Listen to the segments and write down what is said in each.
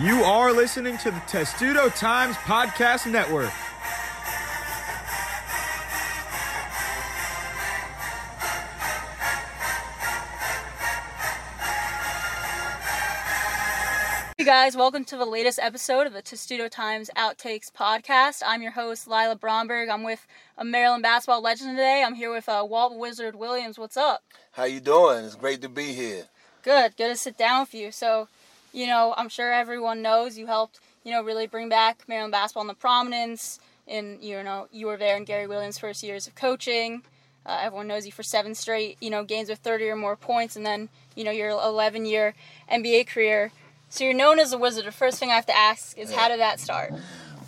You are listening to the Testudo Times Podcast Network. Hey guys, welcome to the latest episode of the Testudo Times Outtakes podcast. I'm your host, Lila Bromberg. I'm with a Maryland basketball legend today. I'm here with uh, Walt Wizard Williams. What's up? How you doing? It's great to be here. Good, good to sit down with you. So, you know, I'm sure everyone knows you helped, you know, really bring back Maryland basketball into prominence. And you know, you were there in Gary Williams' first years of coaching. Uh, everyone knows you for seven straight, you know, games with 30 or more points, and then you know your 11-year NBA career. So you're known as a wizard. The first thing I have to ask is, how did that start?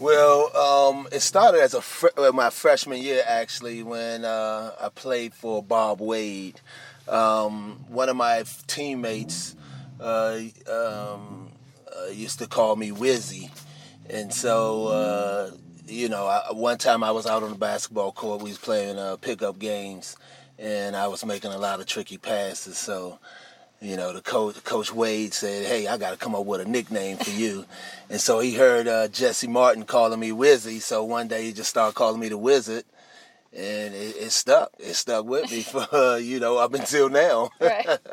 Well, um, it started as a fr- my freshman year actually when uh, I played for Bob Wade. Um, one of my teammates um, uh, used to call me Wizzy, and so uh, you know, I, one time I was out on the basketball court. We was playing uh, pickup games, and I was making a lot of tricky passes. So you know, the coach, Coach Wade said, "Hey, I got to come up with a nickname for you," and so he heard uh, Jesse Martin calling me Wizzy. So one day he just started calling me the Wizard, and it, it stuck. It stuck with me for uh, you know up until now. Right.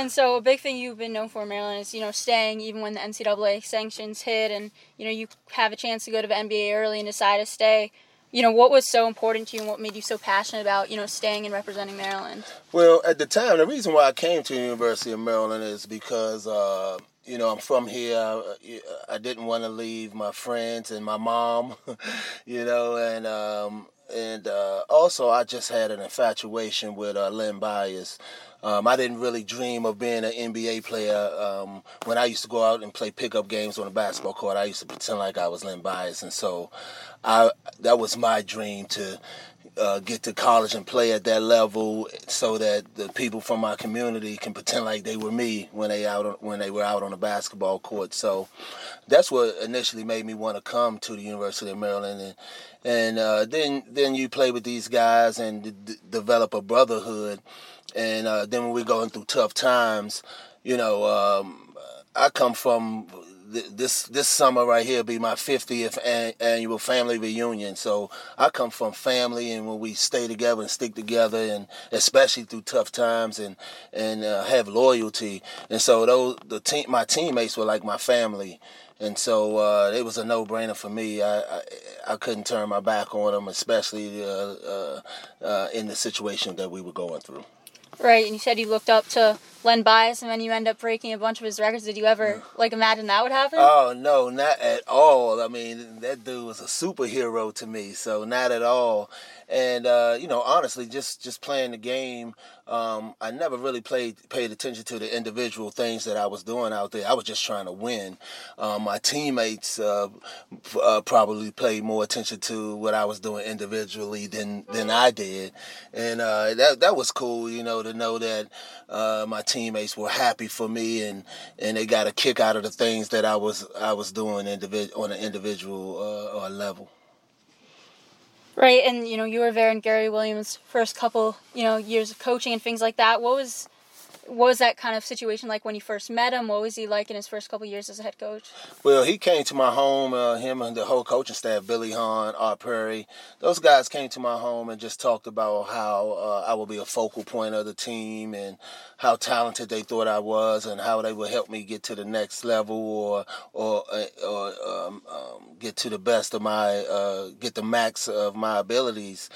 and so a big thing you've been known for Maryland is you know staying even when the NCAA sanctions hit, and you know you have a chance to go to the NBA early and decide to stay. You know what was so important to you, and what made you so passionate about you know staying and representing Maryland. Well, at the time, the reason why I came to the University of Maryland is because uh, you know I'm from here. I, I didn't want to leave my friends and my mom, you know, and um, and uh, also I just had an infatuation with uh, Bias. Um, I didn't really dream of being an NBA player. Um, when I used to go out and play pickup games on the basketball court, I used to pretend like I was Len Bias, and so I that was my dream to uh, get to college and play at that level, so that the people from my community can pretend like they were me when they out when they were out on the basketball court. So that's what initially made me want to come to the University of Maryland, and and uh, then then you play with these guys and d- develop a brotherhood and uh, then when we're going through tough times, you know, um, I come from this this summer right here be my 50th an- annual family reunion. So I come from family, and when we stay together and stick together, and especially through tough times, and and uh, have loyalty, and so those the team my teammates were like my family. And so uh, it was a no-brainer for me. I, I, I couldn't turn my back on them, especially uh, uh, uh in the situation that we were going through. Right, and you said you looked up to Len Bias, and then you end up breaking a bunch of his records. Did you ever like imagine that would happen? Oh no, not at all. I mean, that dude was a superhero to me, so not at all. And uh, you know, honestly, just just playing the game, um, I never really played paid attention to the individual things that I was doing out there. I was just trying to win. Um, my teammates uh, uh, probably paid more attention to what I was doing individually than than I did, and uh, that that was cool. You know, to know that uh, my teammates were happy for me and and they got a kick out of the things that I was I was doing individ- on an individual uh, level. Right, and you know you were there in Gary Williams' first couple you know years of coaching and things like that. What was was that kind of situation like when you first met him? What was he like in his first couple years as a head coach? Well, he came to my home. Uh, him and the whole coaching staff, Billy Hahn, Art Perry, those guys came to my home and just talked about how uh, I would be a focal point of the team and how talented they thought I was and how they would help me get to the next level or or uh, or um, um, get to the best of my uh, get the max of my abilities.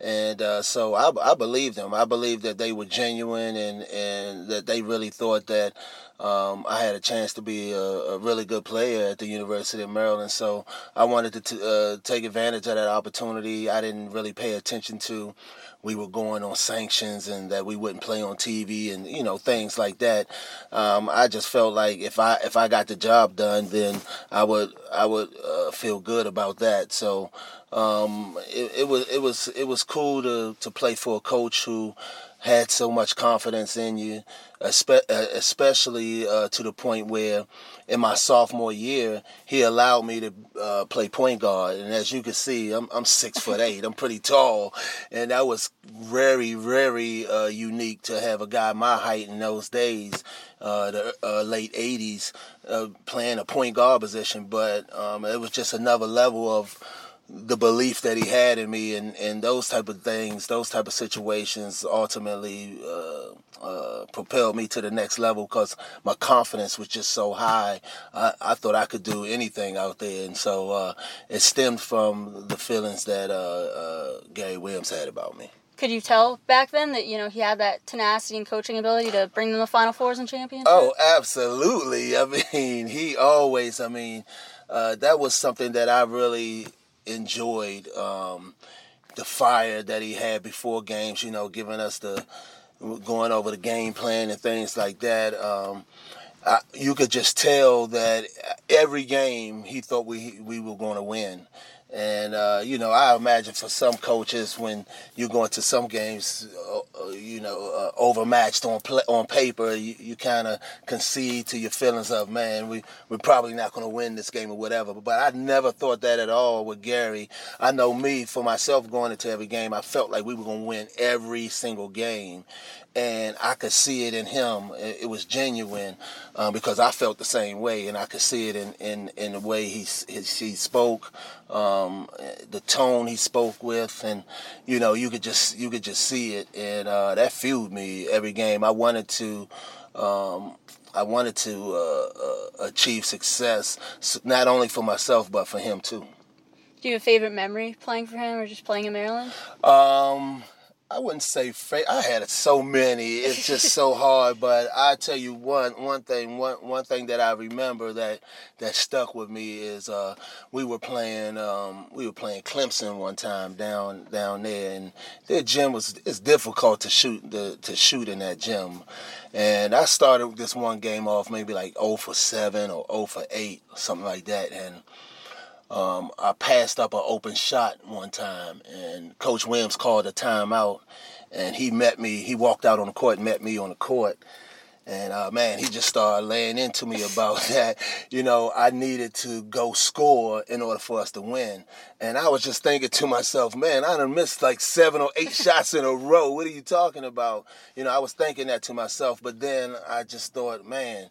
And uh, so I, I believed them. I believed that they were genuine and, and that they really thought that um, I had a chance to be a, a, really good player at the University of Maryland. So I wanted to t- uh, take advantage of that opportunity. I didn't really pay attention to we were going on sanctions and that we wouldn't play on TV and you know things like that. Um, I just felt like if I if I got the job done, then I would I would uh, feel good about that. So um, it, it was it was it was cool to to play for a coach who had so much confidence in you, especially uh, to the point where in my sophomore year, he allowed me to uh, play point guard. And as you can see, I'm, I'm six foot eight. I'm pretty tall. And that was very, very uh, unique to have a guy my height in those days, uh, the uh, late 80s, uh, playing a point guard position. But um, it was just another level of the belief that he had in me and, and those type of things, those type of situations ultimately uh, uh, propelled me to the next level because my confidence was just so high. I, I, thought I could do anything out there. And so uh, it stemmed from the feelings that uh, uh, Gary Williams had about me. Could you tell back then that you know he had that tenacity and coaching ability to bring them the Final Fours and championships? Oh, absolutely. I mean, he always. I mean, uh, that was something that I really enjoyed um, the fire that he had before games. You know, giving us the going over the game plan and things like that. Um, I, you could just tell that every game he thought we we were going to win. And uh, you know, I imagine for some coaches, when you go into some games, uh, uh you know, uh, overmatched on on paper, you, you kind of concede to your feelings of, man, we we're probably not going to win this game or whatever. But I never thought that at all with Gary. I know me for myself going into every game, I felt like we were going to win every single game, and I could see it in him. It, was genuine um, because I felt the same way, and I could see it in in, in the way he he, he spoke, um, the tone he spoke with, and you know you could just you could just see it, and uh, that fueled me every game. I wanted to. Um, I wanted to uh, uh, achieve success, not only for myself but for him too. Do you have a favorite memory playing for him, or just playing in Maryland? Um, I wouldn't say fake. I had so many. It's just so hard. But I tell you one one thing one one thing that I remember that that stuck with me is uh, we were playing um, we were playing Clemson one time down down there, and their gym was it's difficult to shoot the to shoot in that gym. And I started this one game off maybe like 0 for 7 or 0 for 8, something like that. And um, I passed up an open shot one time, and Coach Williams called a timeout, and he met me. He walked out on the court and met me on the court. And uh, man, he just started laying into me about that. You know, I needed to go score in order for us to win. And I was just thinking to myself, man, I done missed like seven or eight shots in a row. What are you talking about? You know, I was thinking that to myself. But then I just thought, man,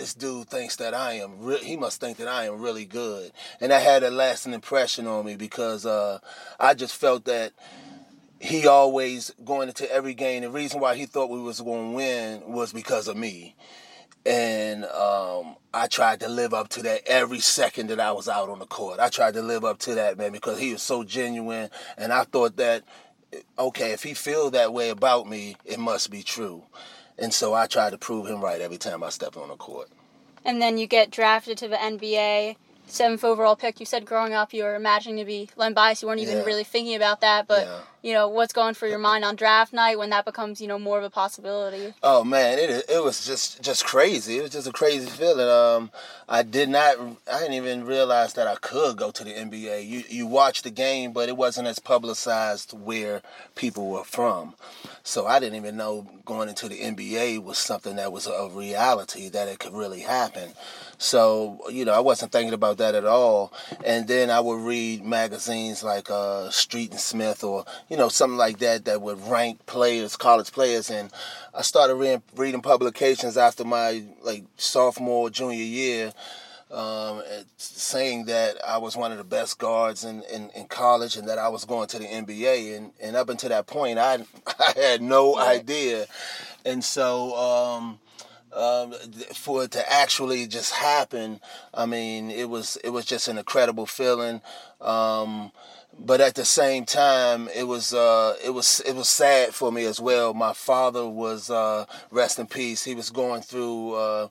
this dude thinks that I am re- he must think that I am really good. And that had a lasting impression on me because uh, I just felt that he always going into every game. The reason why he thought we was going to win was because of me. And um, I tried to live up to that every second that I was out on the court. I tried to live up to that, man, because he was so genuine. And I thought that, okay, if he feel that way about me, it must be true. And so I try to prove him right every time I step on the court. And then you get drafted to the NBA, seventh overall pick. You said growing up you were imagining to be Len Bias. You weren't even yeah. really thinking about that, but yeah. you know what's going through your mind on draft night when that becomes you know more of a possibility. Oh man, it it was just just crazy. It was just a crazy feeling. Um, I did not, I didn't even realize that I could go to the NBA. You you watch the game, but it wasn't as publicized where people were from. So I didn't even know going into the NBA was something that was a reality that it could really happen. So you know, I wasn't thinking about that at all. And then I would read magazines like uh, Street and Smith or you know something like that that would rank players, college players, and I started re- reading publications after my like sophomore, junior year, um, saying that I was one of the best guards in, in, in, college and that I was going to the NBA. And, and up until that point, I, I had no idea. And so um, um, for it to actually just happen, I mean, it was it was just an incredible feeling. Um, but at the same time, it was uh, it was it was sad for me as well. My father was uh, rest in peace. He was going through. Uh,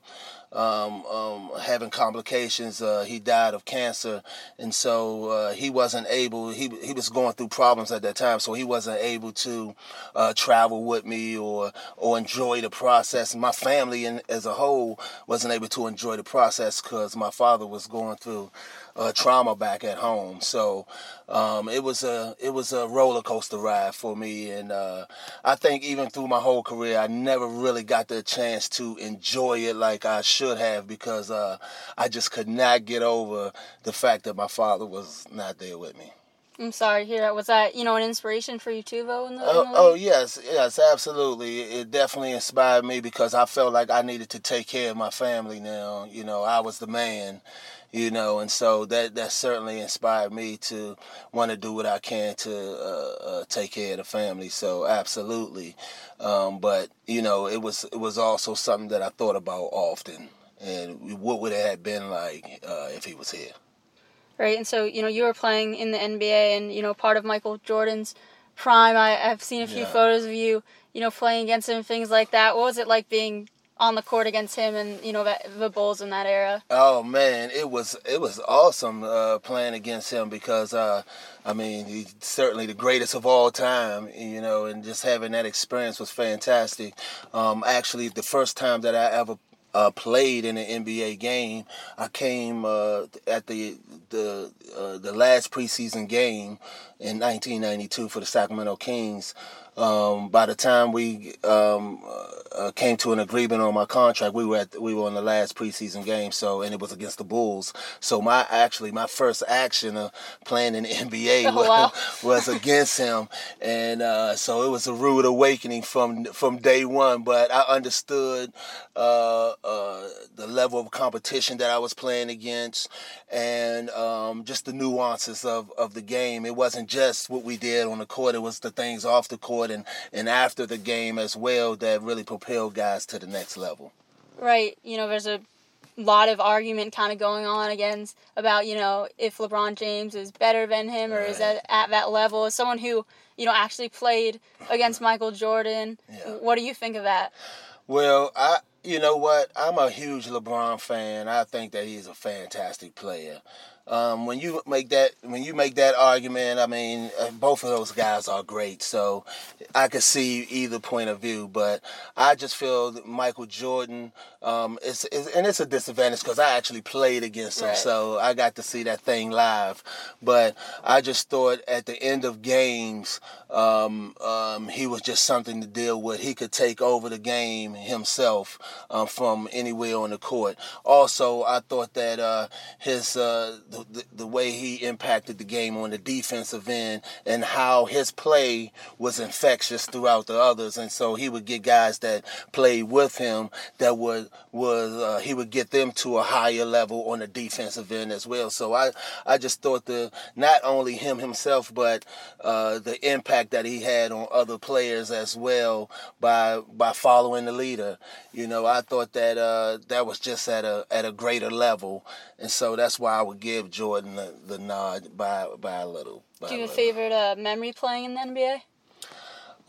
um, um, having complications. Uh, he died of cancer, and so uh, he wasn't able. He he was going through problems at that time, so he wasn't able to uh, travel with me or or enjoy the process. My family, as a whole, wasn't able to enjoy the process because my father was going through uh, trauma back at home. So um, it was a it was a roller coaster ride for me, and uh, I think even through my whole career, I never really got the chance to enjoy it like I should have because uh, I just could not get over the fact that my father was not there with me. I'm sorry to hear that. Was that you know an inspiration for you too, though? In the, Oh, in oh yes, yes, absolutely. It definitely inspired me because I felt like I needed to take care of my family now. You know, I was the man, you know, and so that that certainly inspired me to want to do what I can to uh, uh, take care of the family. So absolutely, um, but you know, it was it was also something that I thought about often, and what would it have been like uh, if he was here. Right, and so you know you were playing in the NBA, and you know part of Michael Jordan's prime. I, I've seen a few Yeah. photos of you, you know, playing against him, things like that. What was it like being on the court against him and you know the Bulls in that era? Oh man, it was it was awesome uh, playing against him because uh, I mean he's certainly the greatest of all time, you know, and just having that experience was fantastic. Um, actually, the first time that I ever uh, played in an NBA game, I came uh, at the the uh, the last preseason game in 1992 for the Sacramento Kings. Um, by the time we um, uh, came to an agreement on my contract, we were at we were on the last preseason game. So and it was against the Bulls. So my actually my first action of playing in the NBA Oh, was, wow. was against him, and uh, so it was a rude awakening from from day one. But I understood uh, uh, level of competition that I was playing against, and um, just the nuances of, of the game. It wasn't just what we did on the court; it was the things off the court and, and after the game as well that really propelled guys to the next level. Right, you know, there's a lot of argument kind of going on against about you know if LeBron James is better than him or is at, at that level. As someone who you know actually played against Michael Jordan, Yeah. what do you think of that? Well, I you know what? I'm a huge LeBron fan. I think that he's a fantastic player. Um, when you make that when you make that argument, I mean, uh, both of those guys are great. So I could see either point of view, but I just feel Michael Jordan um, is, is and it's a disadvantage because I actually played against him, Right. so I got to see that thing live. But I just thought at the end of games, um, um, he was just something to deal with. He could take over the game himself um, from anywhere on the court. Also, I thought that uh, his uh, the, the, the way he impacted the game on the defensive end and how his play was infectious throughout the others, and so he would get guys that played with him that would was uh, he would get them to a higher level on the defensive end as well. So I I just thought the not only him himself but uh, the impact that he had on other players as well by by following the leader. You know, I thought that uh, that was just at a at a greater level, and so that's why I would give Jordan the, the nod by by a little. by Do you have a favorite uh, memory playing in the NBA?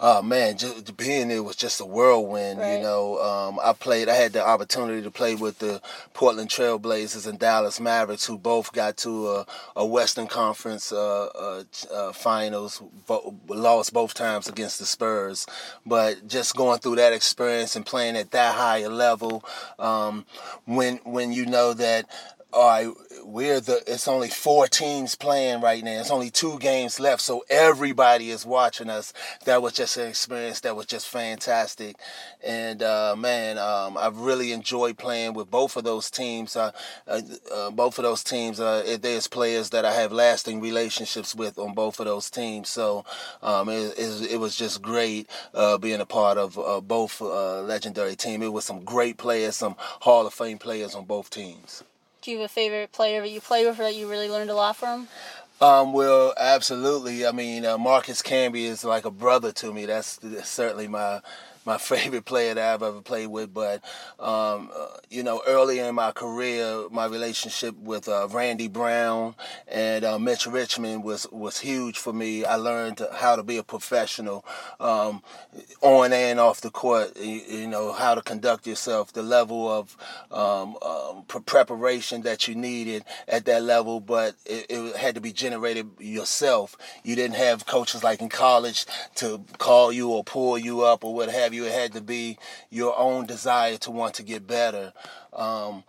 Oh man, just being there was just a whirlwind. Right. You know, um, I played. I had the opportunity to play with the Portland Trailblazers and Dallas Mavericks, who both got to a, a Western Conference uh, uh, uh, Finals. Bo- lost both times against the Spurs, but just going through that experience and playing at that higher level, um, when when you know that all right, we're the. It's only four teams playing right now. It's only two games left, so everybody is watching us. That was just an experience that was just fantastic, and uh, man, um, I've really enjoyed playing with both of those teams. Uh, uh, uh, both of those teams, uh, there's players that I have lasting relationships with on both of those teams. So um, it, it, was just great uh, being a part of both uh, legendary team. It was some great players, some Hall of Fame players on both teams. Do you have a favorite player that you play with or that you really learned a lot from? Um, well, absolutely. I mean, uh, Marcus Camby is like a brother to me. That's, that's certainly my my favorite player that I've ever played with. But um, uh, you know, earlier in my career, my relationship with uh, Randy Brown and uh, Mitch Richmond was was huge for me. I learned how to be a professional um, on and off the court. You, you know how to conduct yourself, the level of um, um, pre- preparation that you needed at that level, but it, it had to be generated yourself. You didn't have coaches like in college to call you or pull you up or what have you. It had to be your own desire to want to get better. Um,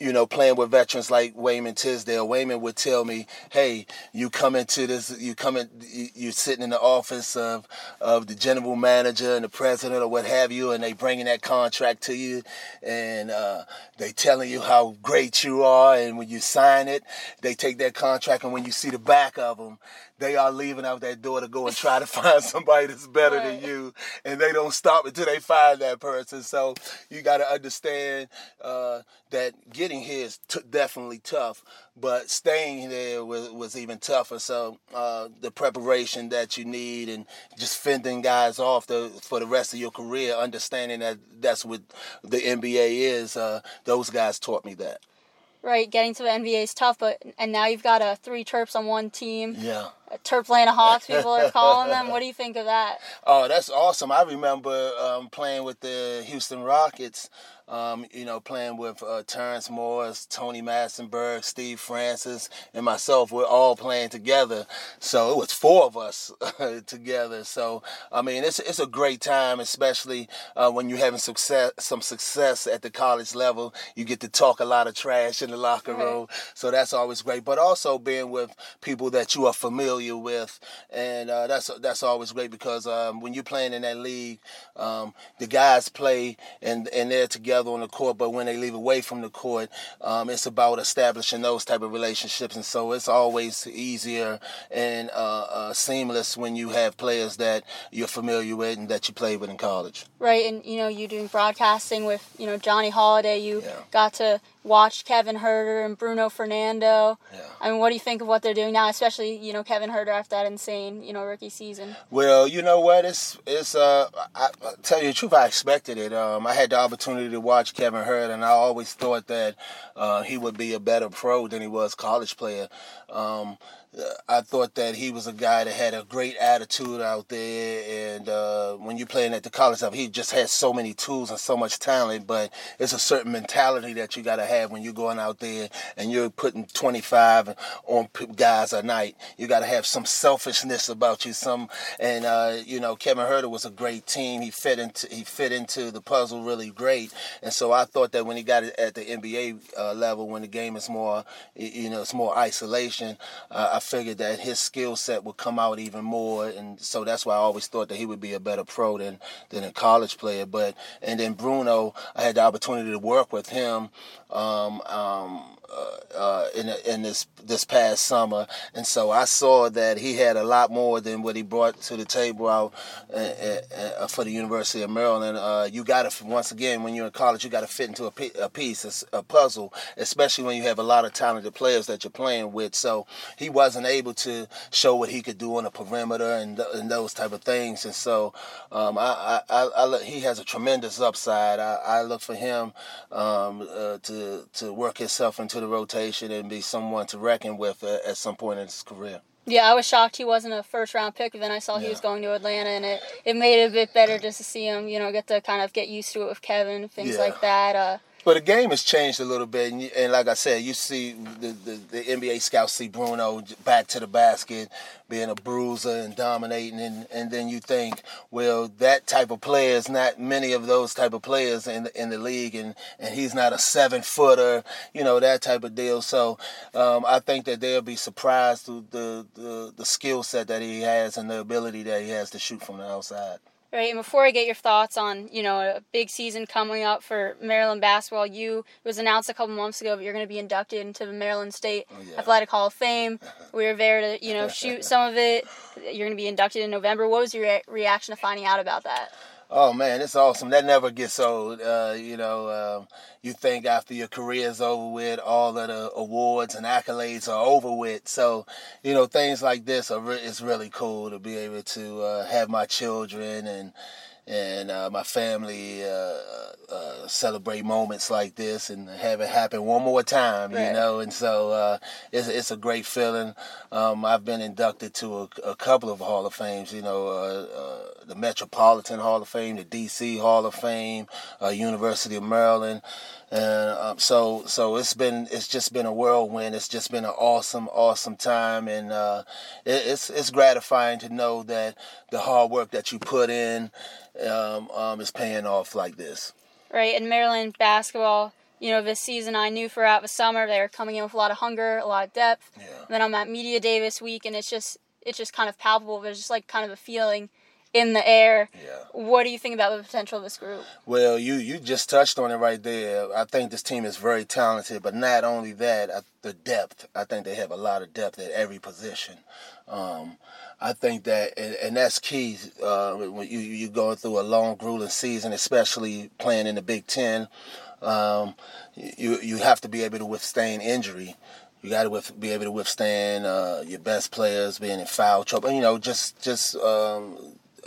you know, playing with veterans like Wayman Tisdale, Wayman would tell me, "Hey, you come into this, you come in, you're sitting in the office of of the general manager and the president or what have you, and they bringing that contract to you, and uh, they telling you how great you are, and when you sign it, they take that contract, and when you see the back of them, they are leaving out that door to go and try to find somebody that's better right. than you, and they don't stop until they find that person. So you got to understand uh, that getting here is t- definitely tough, but staying there was, was even tougher. So uh, the preparation that you need and just fending guys off the, for the rest of your career, understanding that that's what the NBA is, uh, those guys taught me that right, getting to the NBA is tough, but and now you've got a three Terps on one team. Yeah. Terplana Hawks, people are calling them. What do you think of that? Oh, that's awesome. I remember um, playing with the Houston Rockets um, you know, playing with uh, Terrence Morris, Tony Massenburg, Steve Francis, and myself. We're all playing together. So it was four of us together. So I mean, it's it's a great time, especially uh, when you're having success, some success at the college level. You get to talk a lot of trash in the locker room, so that's always great. But also being with people that you are familiar with, and uh, that's that's always great because um, when you're playing in that league, um, the guys play and and they're together together on the court, but when they leave away from the court, um, it's about establishing those type of relationships, and so it's always easier and uh, uh, seamless when you have players that you're familiar with and that you played with in college. Right, and you know you're doing broadcasting with you know Johnny Holliday. You yeah. got to watch Kevin Huerter and Bruno Fernando. Yeah. I mean, what do you think of what they're doing now, especially you know Kevin Huerter after that insane you know rookie season? Well, you know what, it's it's uh, I, I tell you the truth, I expected it. Um, I had the opportunity to watch Kevin Huerter, and I always thought that uh, he would be a better pro than he was college player. Um, I thought that he was a guy that had a great attitude out there, and uh, when you're playing at the college level, he just has so many tools and so much talent. But it's a certain mentality that you got to have when you're going out there and you're putting 25 on guys a night. You got to have some selfishness about you. Some, and uh, you know, Kevin Huerter was a great team. He fit into he fit into the puzzle really great, and so I thought that when he got it at the NBA uh, level, when the game is more, you know, it's more isolation. Uh, I figured that his skill set would come out even more, and so that's why I always thought that he would be a better pro than than a college player. But and then Bruno, I had the opportunity to work with him. Um, um, uh, uh, in in this this past summer, and so I saw that he had a lot more than what he brought to the table out uh, uh, for the University of Maryland. Uh, you got to once again when you're in college, you got to fit into a, piece, a, puzzle, especially when you have a lot of talented players that you're playing with. So he wasn't able to show what he could do on the perimeter and, and those type of things, and so um, I, I, I, I, he has a tremendous upside. I, I look for him um, to to work himself into the rotation and be someone to reckon with at some point in his career. Yeah, I was shocked he wasn't a first round pick. But then I saw he was going to Atlanta, and it, it made it a bit better just to see him, you know, get to kind of get used to it with Kevin, things yeah. like that. Uh, but the game has changed a little bit, and, and like I said, you see the, the, the, NBA scouts see Bruno back to the basket, being a bruiser and dominating, and, and then you think, well, that type of player is not many of those type of players in the, in the league, and, and he's not a seven footer, you know, that type of deal. So um, I think that they'll be surprised with the the, the skill set that he has and the ability that he has to shoot from the outside. Right, and before I get your thoughts on, you know, a big season coming up for Maryland basketball, you it was announced a couple months ago that you're going to be inducted into the Maryland State oh, yeah. Athletic Hall of Fame. We were there to, you know, shoot some of it. You're going to be inducted in November. What was your re- reaction to finding out about that? Oh man, it's awesome. That never gets old. Uh, you know, um, you think after your career is over with, all of the awards and accolades are over with. So, you know, things like this are re- it's really cool to be able to uh, have my children and and uh, my family uh, uh, celebrate moments like this and have it happen one more time, right. you know. And so uh, it's it's a great feeling. Um, I've been inducted to a, a, couple of Hall of Fames, you know, uh, uh, the Metropolitan Hall of Fame, the D.C. Hall of Fame, University of Maryland. And um, so, so it's been, it's just been a whirlwind. It's just been an awesome, awesome time, and uh, it, it's it's gratifying to know that the hard work that you put in um, um, is paying off like this. Right, in Maryland basketball, you know, this season I knew throughout the summer they were coming in with a lot of hunger, a lot of depth. Yeah. then I'm at media day this week, and it's just it's just kind of palpable. There's just like kind of a feeling in the air. Yeah. What do you think about the potential of this group? Well, you you just touched on it right there. I think this team is very talented, but not only that, I, the depth. I think they have a lot of depth at every position. Um, I think that, and, and that's key uh, when you you going through a long, grueling season, especially playing in the Big Ten. Um, you you have to be able to withstand injury. You got to be able to withstand uh, your best players being in foul trouble. You know, just just um,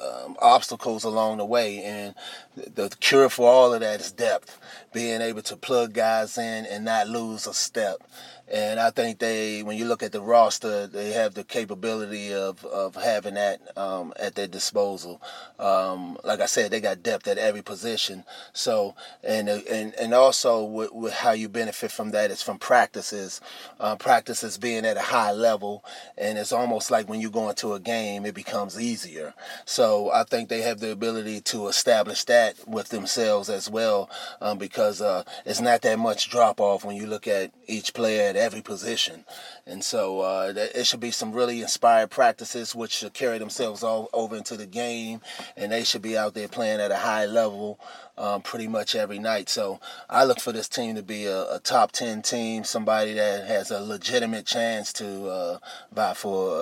um, obstacles along the way, and the, the cure for all of that is depth. Being able to plug guys in and not lose a step. And I think they, when you look at the roster, they have the capability of, of having that um, at their disposal. Um, like I said, they got depth at every position. So, and and and also with, with how you benefit from that is from practices, uh, practices being at a high level, and it's almost like when you go into a game, it becomes easier. So I think they have the ability to establish that with themselves as well, um, because uh, it's not that much drop off when you look at each player every position. And so uh, it should be some really inspired practices, which should carry themselves all over into the game, and they should be out there playing at a high level um, pretty much every night. So I look for this team to be a, a top 10 team, somebody that has a legitimate chance to uh, for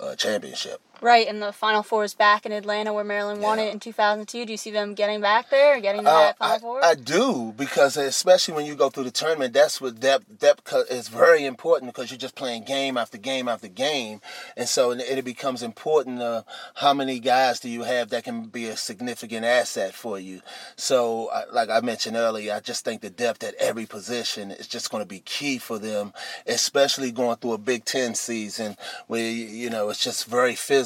a, a championship. Right, and the Final Four is back in Atlanta where Maryland won it in 2002. Do you see them getting back there, getting to Uh, that Final I, Four? I do because especially when you go through the tournament, that's what depth depth is very important because you're just playing game after game after game, and so it, becomes important. Uh, how many guys do you have that can be a significant asset for you? So, I- like I mentioned earlier, I just think the depth at every position is just going to be key for them, especially going through a Big Ten season where you know it's just very physical,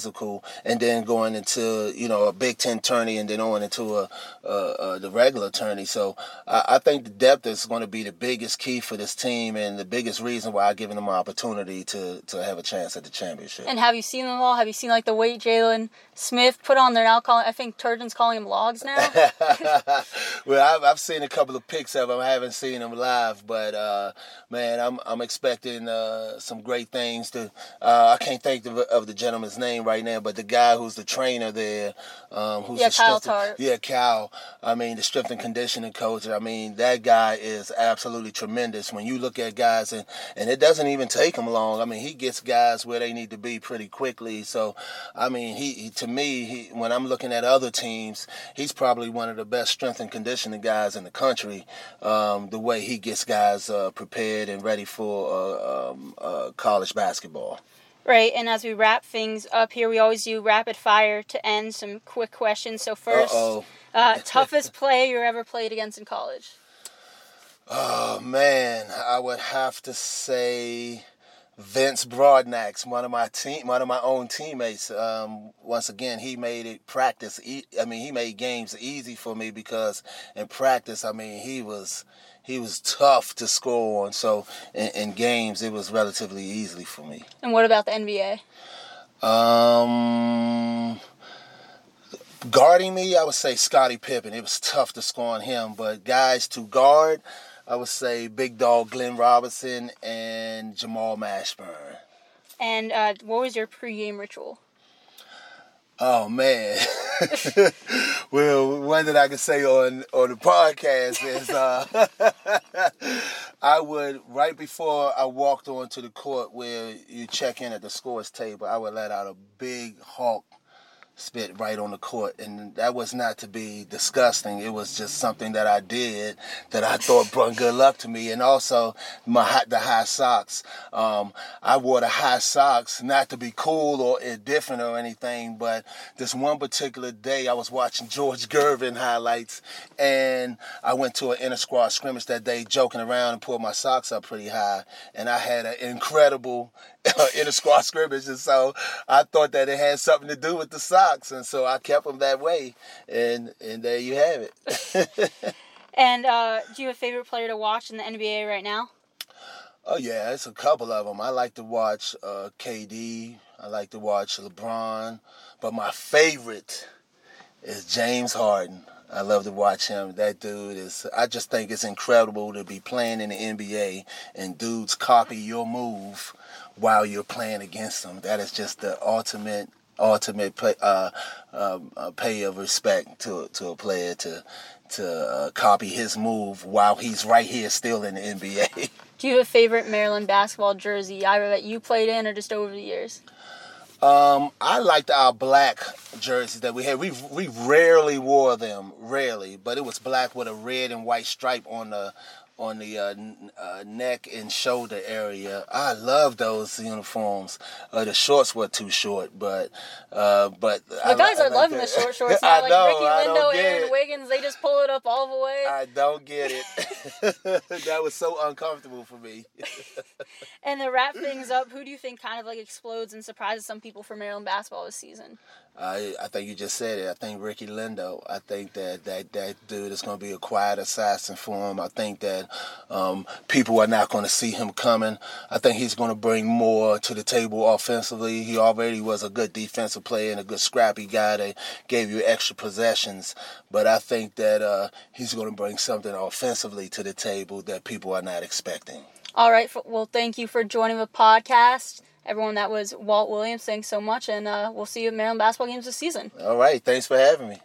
and then going into you know a Big Ten tourney, and then on into a, a, a the regular tourney. So I, I think the depth is going to be the biggest key for this team, and the biggest reason why I giving them an opportunity to to have a chance at the championship. and have you seen them all? Have you seen like the weight Jalen Smith put on? They're now calling. I think Turgeon's calling him logs now. well, I've, I've seen a couple of pics of him. I haven't seen him live, but uh, man, I'm I'm expecting uh, some great things. To uh, I can't think of, of the gentleman's name right now, but the guy who's the trainer there, um, who's Yeah, the Kyle strength- yeah, Cal. I mean, the strength and conditioning coach. I mean, that guy is absolutely tremendous. When you look at guys, and and it doesn't even take him long. I mean, he gets guys where they need to be pretty quickly. So, I mean, he, he to me, he, when I'm looking at other teams, he's probably one of the best strength and conditioning guys in the country. Um, the way he gets guys uh, prepared and ready for uh, um, uh, college basketball. Right, and as we wrap things up here, we always do rapid fire to end. Some quick questions. So first, uh, toughest play you ever played against in college? Oh man, I would have to say Vince Broadnax, one of my team, one of my own teammates. Um, once again, he made it practice. E- I mean, he made games easy for me because in practice, I mean, he was he was tough to score on. So in, in games, it was relatively easily for me. And what about the NBA? Um, guarding me, I would say Scottie Pippen. It was tough to score on him, but guys to guard, I would say Big Dog Glenn Robinson and Jamal Mashburn. And uh, what was your pregame ritual? Oh man. well, one that I can say on on the podcast is uh, I would right before I walked onto the court where you check in at the scores table, I would let out a big hawk spit right on the court and that was not to be disgusting. It was just something that i did that i thought brought good luck to me. And also my high, the high socks. Um, i wore the high socks not to be cool or different or anything but this one particular day i was watching george gervin highlights and i went to an inner squad scrimmage that day joking around and pulled my socks up pretty high. And i had an incredible inter squad scrimmage and so i thought that it had something to do with the socks and so I kept them that way, and and there you have it. And uh, do you have a favorite player to watch in the NBA right now? oh yeah, it's a couple of them. I like to watch uh, KD. I like to watch LeBron, but my favorite is James Harden. I love to watch him. That dude is. I just think it's incredible to be playing in the NBA and dudes copy your move while you're playing against them. That is just the ultimate, ultimate pay, uh, um, uh, pay of respect to to a player to to uh, copy his move while he's right here still in the NBA. Do you have a favorite Maryland basketball jersey, either that you played in or just over the years? Um, I liked our black jerseys that we had. We we rarely wore them, rarely, but it was black with a red and white stripe on the on the uh, uh, neck and shoulder area. I love those uniforms. Uh, the shorts were too short, but uh, but the guys I, are I loving the short shorts now. like know, Ricky Lindo, Aaron it. Wiggins, they just pull it up all the way. I don't get it. that was so uncomfortable for me. and to wrap things up, who do you think kind of like explodes and surprises some people for Maryland basketball this season? I I think you just said it. I think Ricky Lindo. I think that that that dude is going to be a quiet assassin for him. I think that um, people are not going to see him coming. I think he's going to bring more to the table offensively. He already was a good defensive player and a good scrappy guy that gave you extra possessions. But I think that uh, he's going to bring something offensively to the table that people are not expecting. All right. Well, thank you for joining the podcast everyone that was Walt Williams, thanks so much, and uh, we'll see you at Maryland basketball games this season. All right, thanks for having me.